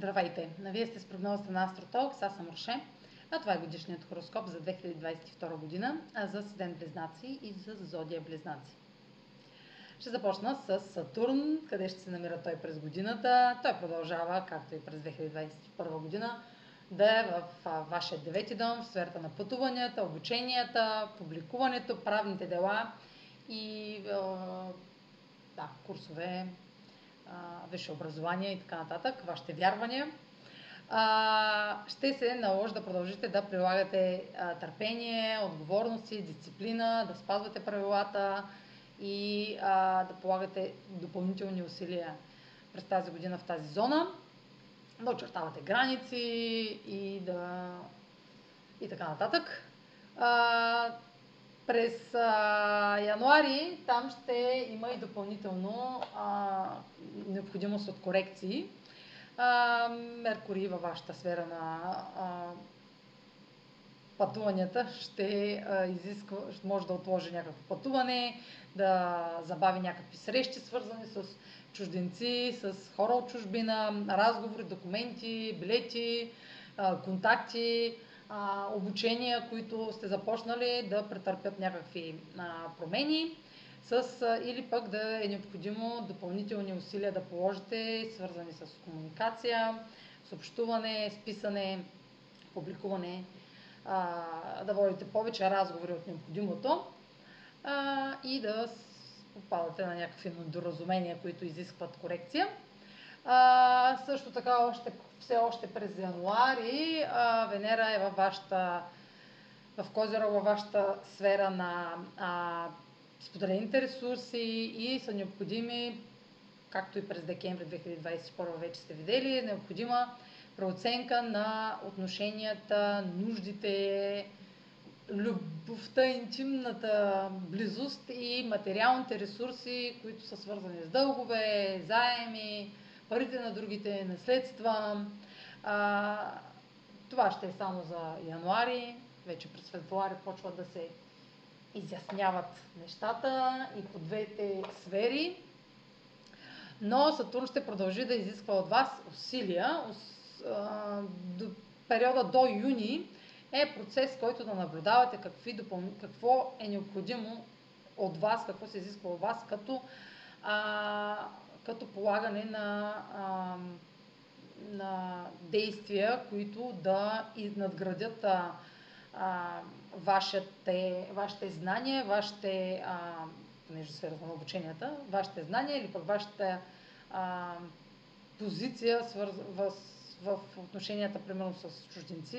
Здравейте! Вие сте с прогнозата на Астротолкс, аз съм Роше. А това е годишният хороскоп за 2022 година за Седен Близнаци и за Зодия Близнаци. Ще започна с Сатурн, къде ще се намира той през годината. Той продължава, както и през 2021 година, да е в вашия девети дом, в сферата на пътуванията, обученията, публикуването, правните дела и да, курсове, висше образование и така нататък, вашите вярвания, а, ще се наложи да продължите да прилагате а, търпение, отговорности, дисциплина, да спазвате правилата и а, да полагате допълнителни усилия през тази година в тази зона, да очертавате граници и да и така нататък. А, през а, януари там ще има и допълнително а, необходимост от корекции. А, Меркурий във вашата сфера на а, пътуванията ще а, изисква, може да отложи някакво пътуване, да забави някакви срещи, свързани с чужденци, с хора от чужбина, разговори, документи, билети, а, контакти а, обучения, които сте започнали да претърпят някакви а, промени, с, а, или пък да е необходимо допълнителни усилия да положите, свързани с комуникация, съобщуване, списане, публикуване, а, да водите повече разговори от необходимото а, и да попадате на някакви недоразумения, които изискват корекция. А, също така още, все още през януари а, Венера е във вашата в Козера във вашата сфера на а, споделените ресурси и са необходими, както и през декември 2021 вече сте видели, е необходима преоценка на отношенията, нуждите, любовта, интимната близост и материалните ресурси, които са свързани с дългове, заеми, парите на другите, наследства. А, това ще е само за януари. Вече през февруари почват да се изясняват нещата и по двете сфери. Но Сатурн ще продължи да изисква от вас усилия. До периода до юни е процес, който да наблюдавате какви допъл... какво е необходимо от вас, какво се изисква от вас като а, като полагане на, а, на действия, които да надградят а, а, вашите, вашите знания, вашите, понеже сферата на обученията, вашите знания или пък вашата позиция свърз, в, в отношенията, примерно с чужденци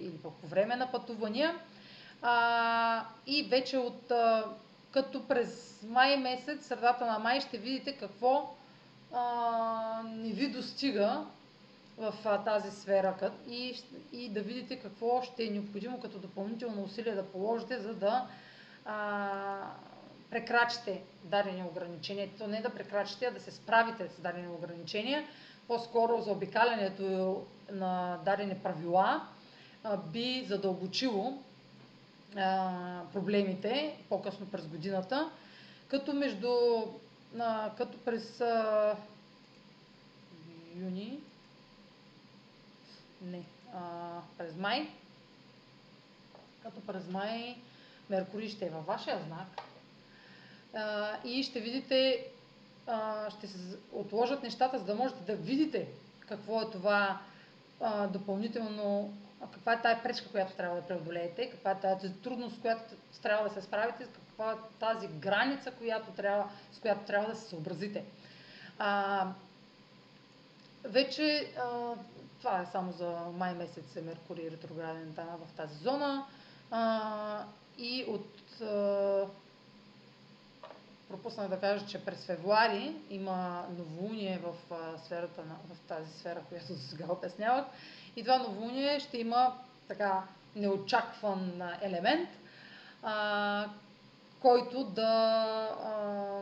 или пък по време на пътувания. А, и вече от а, като през май месец, средата на май, ще видите какво а, не ви достига в а, тази сфера и, и да видите какво ще е необходимо като допълнително усилие да положите, за да а, прекрачите дадени ограничения. То не да прекрачите, а да се справите с дадени ограничения. По-скоро за обикалянето на дадени правила а, би задълбочило а, проблемите по-късно през годината, като между а, като през а, юни, не, а, през май, като през май Меркурий ще е във вашия знак а, и ще видите, а, ще се отложат нещата, за да можете да видите какво е това а, допълнително каква е тая пречка, която трябва да преодолеете, каква е тази трудност, която трябва да се справите, каква е тази граница, която трябва, с която трябва да се съобразите. А, вече а, това е само за май месец е Меркурий ретрограден да, в тази зона а, и от а, пропуснах да кажа, че през февруари има новолуние в, сферата на, в тази сфера, която сега обяснявах. И това новолуние ще има така неочакван елемент, а, който да а,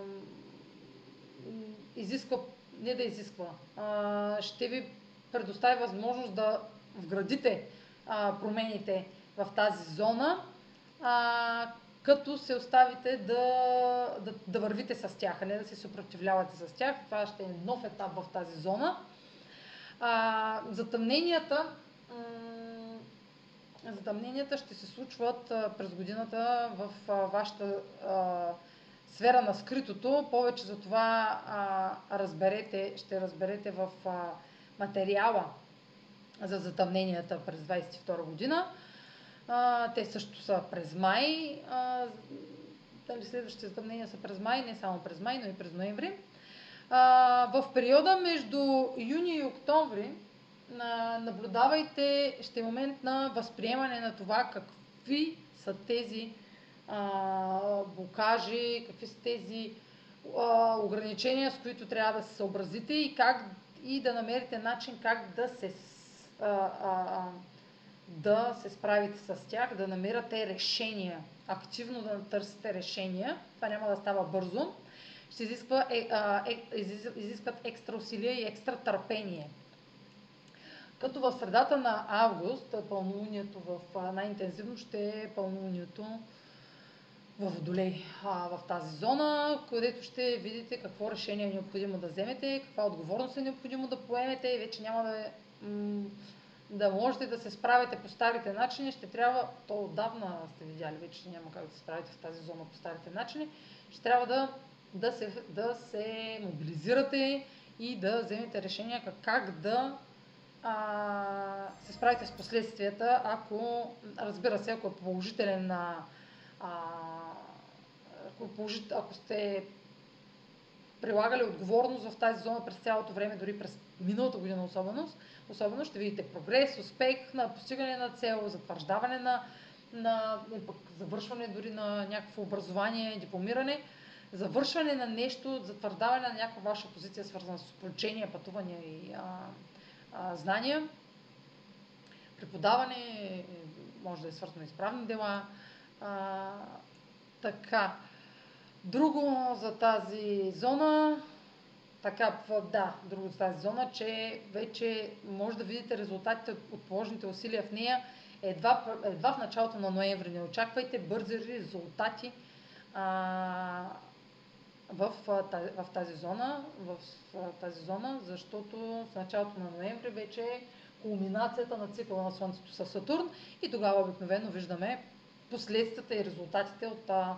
изисква, не да изисква, а, ще ви предостави възможност да вградите а, промените в тази зона, а, като се оставите да, да, да вървите с тях, а не да се съпротивлявате с тях. Това ще е нов етап в тази зона. А, затъмненията, затъмненията ще се случват през годината в вашата а, сфера на скритото. Повече за това а, разберете, ще разберете в а, материала за затъмненията през 22 година. А, те също са през май. А, следващите затъмнения са през май, не само през май, но и през ноември. В периода между юни и октомври наблюдавайте, ще е момент на възприемане на това какви са тези а, блокажи, какви са тези а, ограничения, с които трябва да се съобразите и как и да намерите начин как да се а, а, да се справите с тях, да намирате решения, активно да търсите решения. Това няма да става бързо. Ще изисква, е, е, изискват екстра усилия и екстра търпение. Като в средата на август, пълнолунието в най-интензивно ще е пълнолунието в Водолей, а, в тази зона, където ще видите какво решение е необходимо да вземете, каква отговорност е необходимо да поемете и вече няма да да можете да се справите по старите начини, ще трябва, то отдавна сте видяли, вече няма как да се справите в тази зона по старите начини, ще трябва да, да, се, да се мобилизирате и да вземете решения как, как да а, се справите с последствията, ако, разбира се, ако е положителен на ако, положит, ако сте прилагали отговорност в тази зона през цялото време, дори през миналата година особено, особено ще видите прогрес, успех на постигане на цел, затвърждаване на, на завършване дори на някакво образование, дипломиране, завършване на нещо, затвърждаване на някаква ваша позиция, свързана с обучение, пътувания и а, а, знания. Преподаване може да е свързано и с правни дела. А, така. Друго за тази зона, така, да, друго за тази зона, че вече може да видите резултатите от положените усилия в нея едва, едва в началото на ноември. Не очаквайте бързи резултати а, в, в тази зона, в тази зона, защото в началото на ноември вече е кулминацията на цикъла на Слънцето с Сатурн и тогава обикновено виждаме последствията и резултатите от а,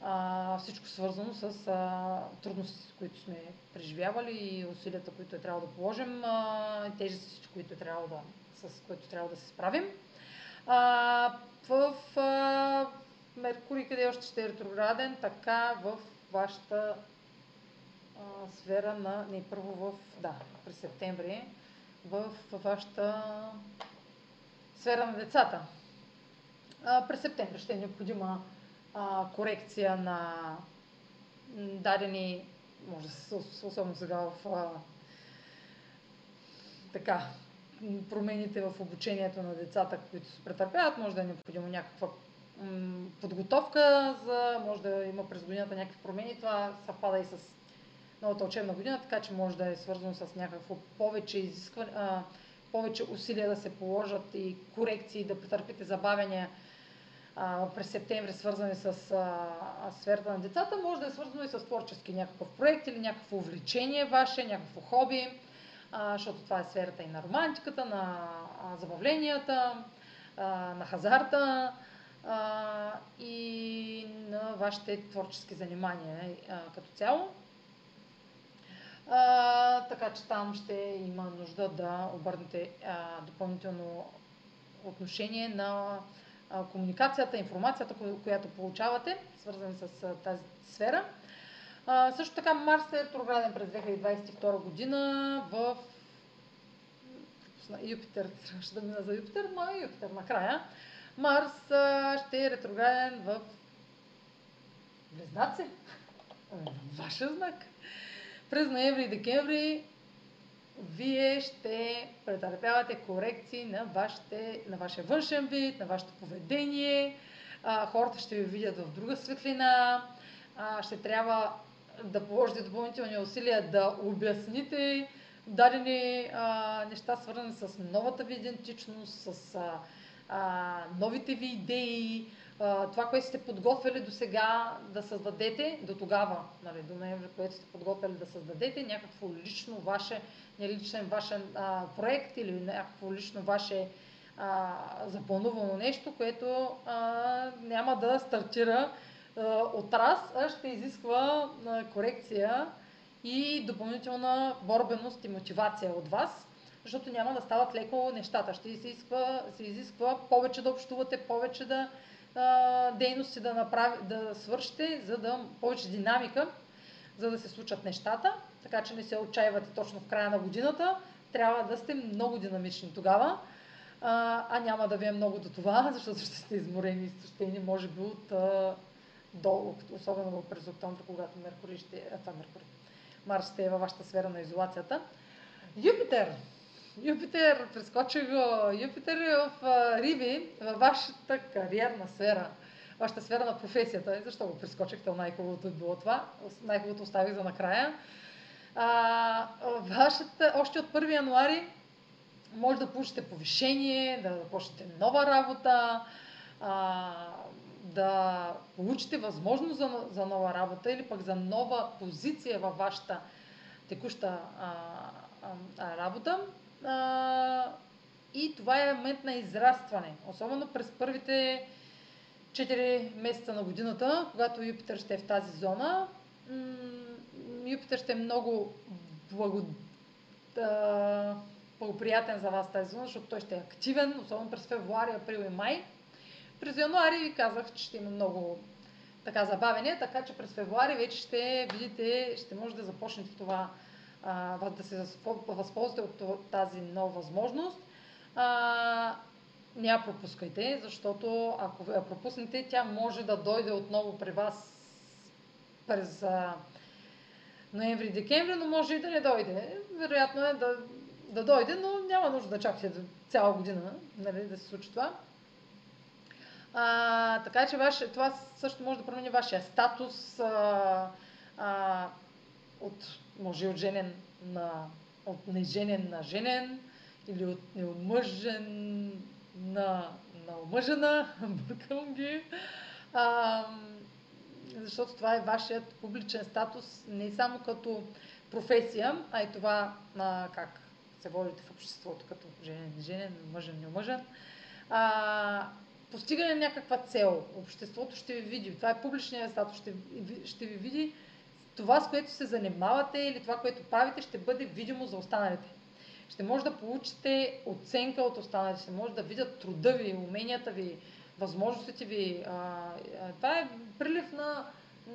а, всичко свързано с а, трудностите, които сме преживявали и усилията, които е трябвало да положим, а, тежестите, които е трябвало да, с които трябва да се справим. А, в а, Меркурий, къде още ще е ретрограден, така в вашата а, сфера на, не първо в, да, през септември, в, вашата сфера на децата. А, през септември ще е необходима а, корекция на дадени, може да се, особено сега в а, така, промените в обучението на децата, които се претърпяват, може да е необходимо някаква подготовка, за, може да има през годината някакви промени. Това съвпада и с новата учебна година, така че може да е свързано с някакво повече изискване, повече усилия да се положат и корекции, да претърпите забавяния през септември, свързани с а, сферата на децата, може да е свързано и с творчески някакъв проект или някакво увлечение ваше, някакво хоби, а, защото това е сферата и на романтиката, на а, забавленията, а, на хазарта а, и на вашите творчески занимания а, като цяло. А, така че там ще има нужда да обърнете а, допълнително отношение на комуникацията, информацията, която получавате, свързани с тази сфера. А, също така Марс е ретрограден през 2022 година в Юпитер, ще да мина за Юпитер, но Юпитер накрая. Марс а, ще е ретрограден в Близнаци. Ваша знак. През ноември и декември вие ще претърпявате корекции на, вашите, на вашия външен вид, на вашето поведение. А, хората ще ви видят в друга светлина. А, ще трябва да положите допълнителни усилия да обясните дадени а, неща, свързани с новата ви идентичност, с а, а, новите ви идеи, това, което сте подготвили до сега да създадете, до тогава, нали, до ноември, което сте подготвили да създадете, някакво лично ваше, не личен вашен а, проект или някакво лично ваше а, запланувано нещо, което а, няма да стартира а, от раз, а ще изисква а, корекция и допълнителна борбеност и мотивация от вас, защото няма да стават леко нещата. Ще се изисква, се изисква повече да общувате, повече да а, дейности да, направи, да свършите, за да повече динамика, за да се случат нещата. Така че не се отчаивате точно в края на годината. Трябва да сте много динамични тогава. А, а няма да ви е много до това, защото ще сте изморени изтощени, може би от а, долу, особено през октомври, когато Меркурий ще, а, това Меркурий, Марс ще е във вашата сфера на изолацията. Юпитер! Юпитер, прескочи го. Юпитер е в Риби, във вашата кариерна сфера, вашата сфера на професията. Защо го прескочихте? Най-хубавото е било това. Най-хубавото оставих за накрая. А, вашата, още от 1 януари може да получите повишение, да започнете нова работа, а, да получите възможност за, за нова работа или пък за нова позиция във вашата текуща а, а, работа. А, и това е момент на израстване. Особено през първите 4 месеца на годината, когато Юпитър ще е в тази зона. Юпитър ще е много благо, благоприятен за вас тази зона, защото той ще е активен, особено през февруари, април и май. През януари ви казах, че ще има много така забавения, така че през февруари вече ще видите, ще може да започнете това а, да се възползвате от тази нова възможност. А, не пропускайте, защото ако я пропуснете, тя може да дойде отново при вас през ноември-декември, но може и да не дойде. Вероятно е да, да дойде, но няма нужда да чакате цяла година нали, да се случи това. А, така че ваше, това също може да промени вашия статус а, а, от може от женен на, от неженен на женен или от неомъжен на, на омъжена, бъркам ги. А, защото това е вашият публичен статус не само като професия, а и това на как се водите в обществото като женен, женен, мъжен, неомъжен. А, постигане на някаква цел. Обществото ще ви види. Това е публичният статус. Ще, ще ви види това, с което се занимавате или това, което правите, ще бъде видимо за останалите. Ще може да получите оценка от останалите, ще може да видят труда ви, уменията ви, възможностите ви. това е прилив на,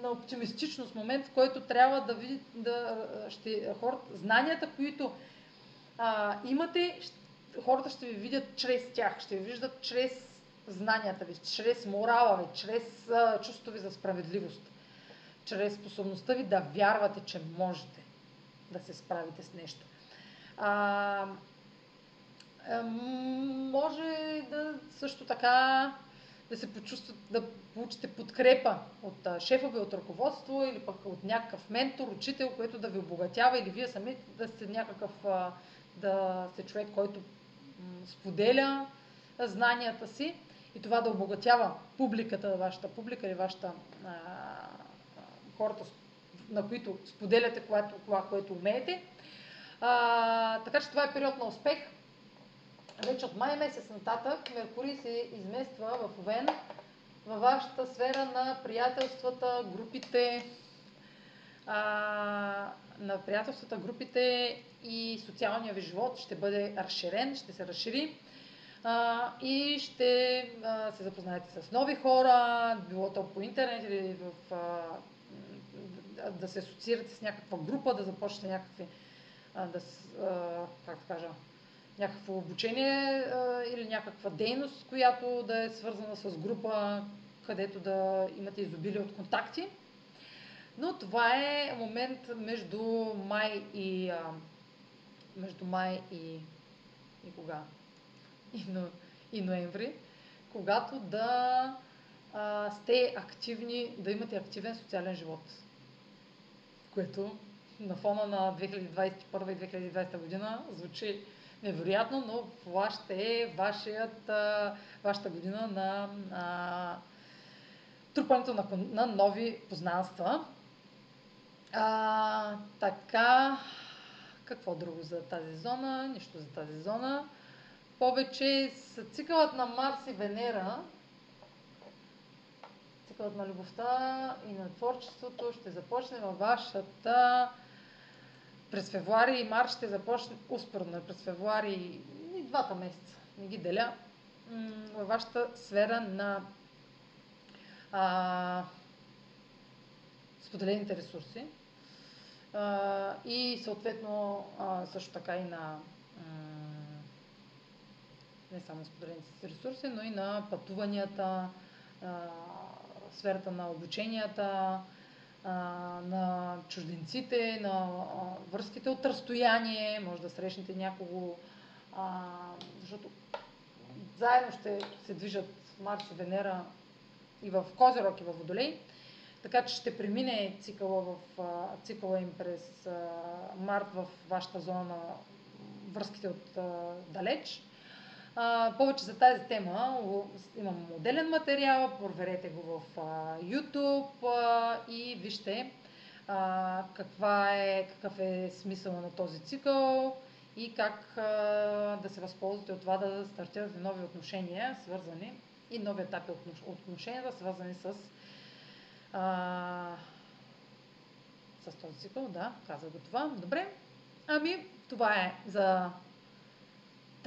на оптимистичност, момент, в който трябва да видите, да, ще, хората, знанията, които а, имате, хората ще ви видят чрез тях, ще ви виждат чрез знанията ви, чрез морала ви, чрез а, ви за справедливост чрез способността ви да вярвате, че можете да се справите с нещо. А, може да също така да се почувстват, да получите подкрепа от шефа от ръководство или пък от някакъв ментор, учител, който да ви обогатява или вие сами да сте някакъв, да сте човек, който споделя знанията си и това да обогатява публиката, вашата публика или вашата хората, на които споделяте което, това, което умеете. А, така че това е период на успех. Вече от май месец нататък Меркурий се измества в Овен, във вашата сфера на приятелствата, групите, а, на приятелствата, групите и социалния ви живот ще бъде разширен, ще се разшири а, и ще а, се запознаете с нови хора, било то по интернет или в а, да се асоциирате с някаква група, да започнете някакви, да, как да кажа, някакво обучение или някаква дейност, която да е свързана с група, където да имате изобилие от контакти. Но това е момент между май и между май и, и кога? И, но, и ноември, когато да а, сте активни, да имате активен социален живот което на фона на 2021 и 2020 година звучи невероятно, но това ще е вашият, вашата година на, на трупането на, на нови познанства. А, така, какво друго за тази зона? Нищо за тази зона. Повече с цикълът на Марс и Венера, цикълът на любовта и на творчеството. Ще започне във вашата през февруари и март ще започне успоредно през февруари и двата месеца, не ги деля, във вашата сфера на а, споделените ресурси. А, и съответно а, също така и на не само споделените ресурси, но и на пътуванията, а, сферата на обученията, на чужденците, на връзките от разстояние, може да срещнете някого, защото заедно ще се движат Марс и Венера и в Козирог и в Водолей, така че ще премине цикъла, в, цикъла им през март в вашата зона на връзките от далеч. А, повече за тази тема имам моделен материал, проверете го в а, YouTube а, и вижте а, каква е, какъв е смисъл на този цикъл и как а, да се възползвате от това да стартирате нови отношения, свързани и нови етапи от отношенията, свързани с, а, с този цикъл. Да, казах го това. Добре. Ами, това е за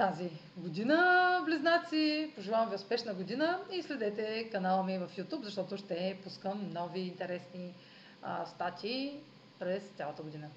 тази година, близнаци. Пожелавам ви успешна година и следете канала ми в YouTube, защото ще пускам нови интересни а, статии през цялата година.